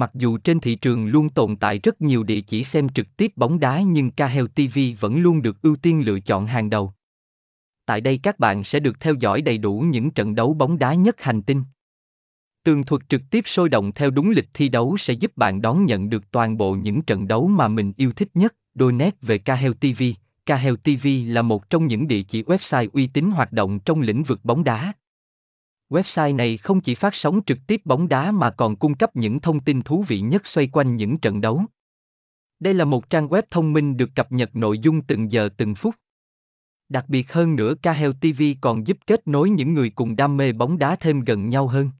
Mặc dù trên thị trường luôn tồn tại rất nhiều địa chỉ xem trực tiếp bóng đá, nhưng Kahel TV vẫn luôn được ưu tiên lựa chọn hàng đầu. Tại đây các bạn sẽ được theo dõi đầy đủ những trận đấu bóng đá nhất hành tinh. Tường thuật trực tiếp sôi động theo đúng lịch thi đấu sẽ giúp bạn đón nhận được toàn bộ những trận đấu mà mình yêu thích nhất. Đôi nét về Kahel TV. Kahel TV là một trong những địa chỉ website uy tín hoạt động trong lĩnh vực bóng đá. Website này không chỉ phát sóng trực tiếp bóng đá mà còn cung cấp những thông tin thú vị nhất xoay quanh những trận đấu. Đây là một trang web thông minh được cập nhật nội dung từng giờ từng phút. Đặc biệt hơn nữa Kahel TV còn giúp kết nối những người cùng đam mê bóng đá thêm gần nhau hơn.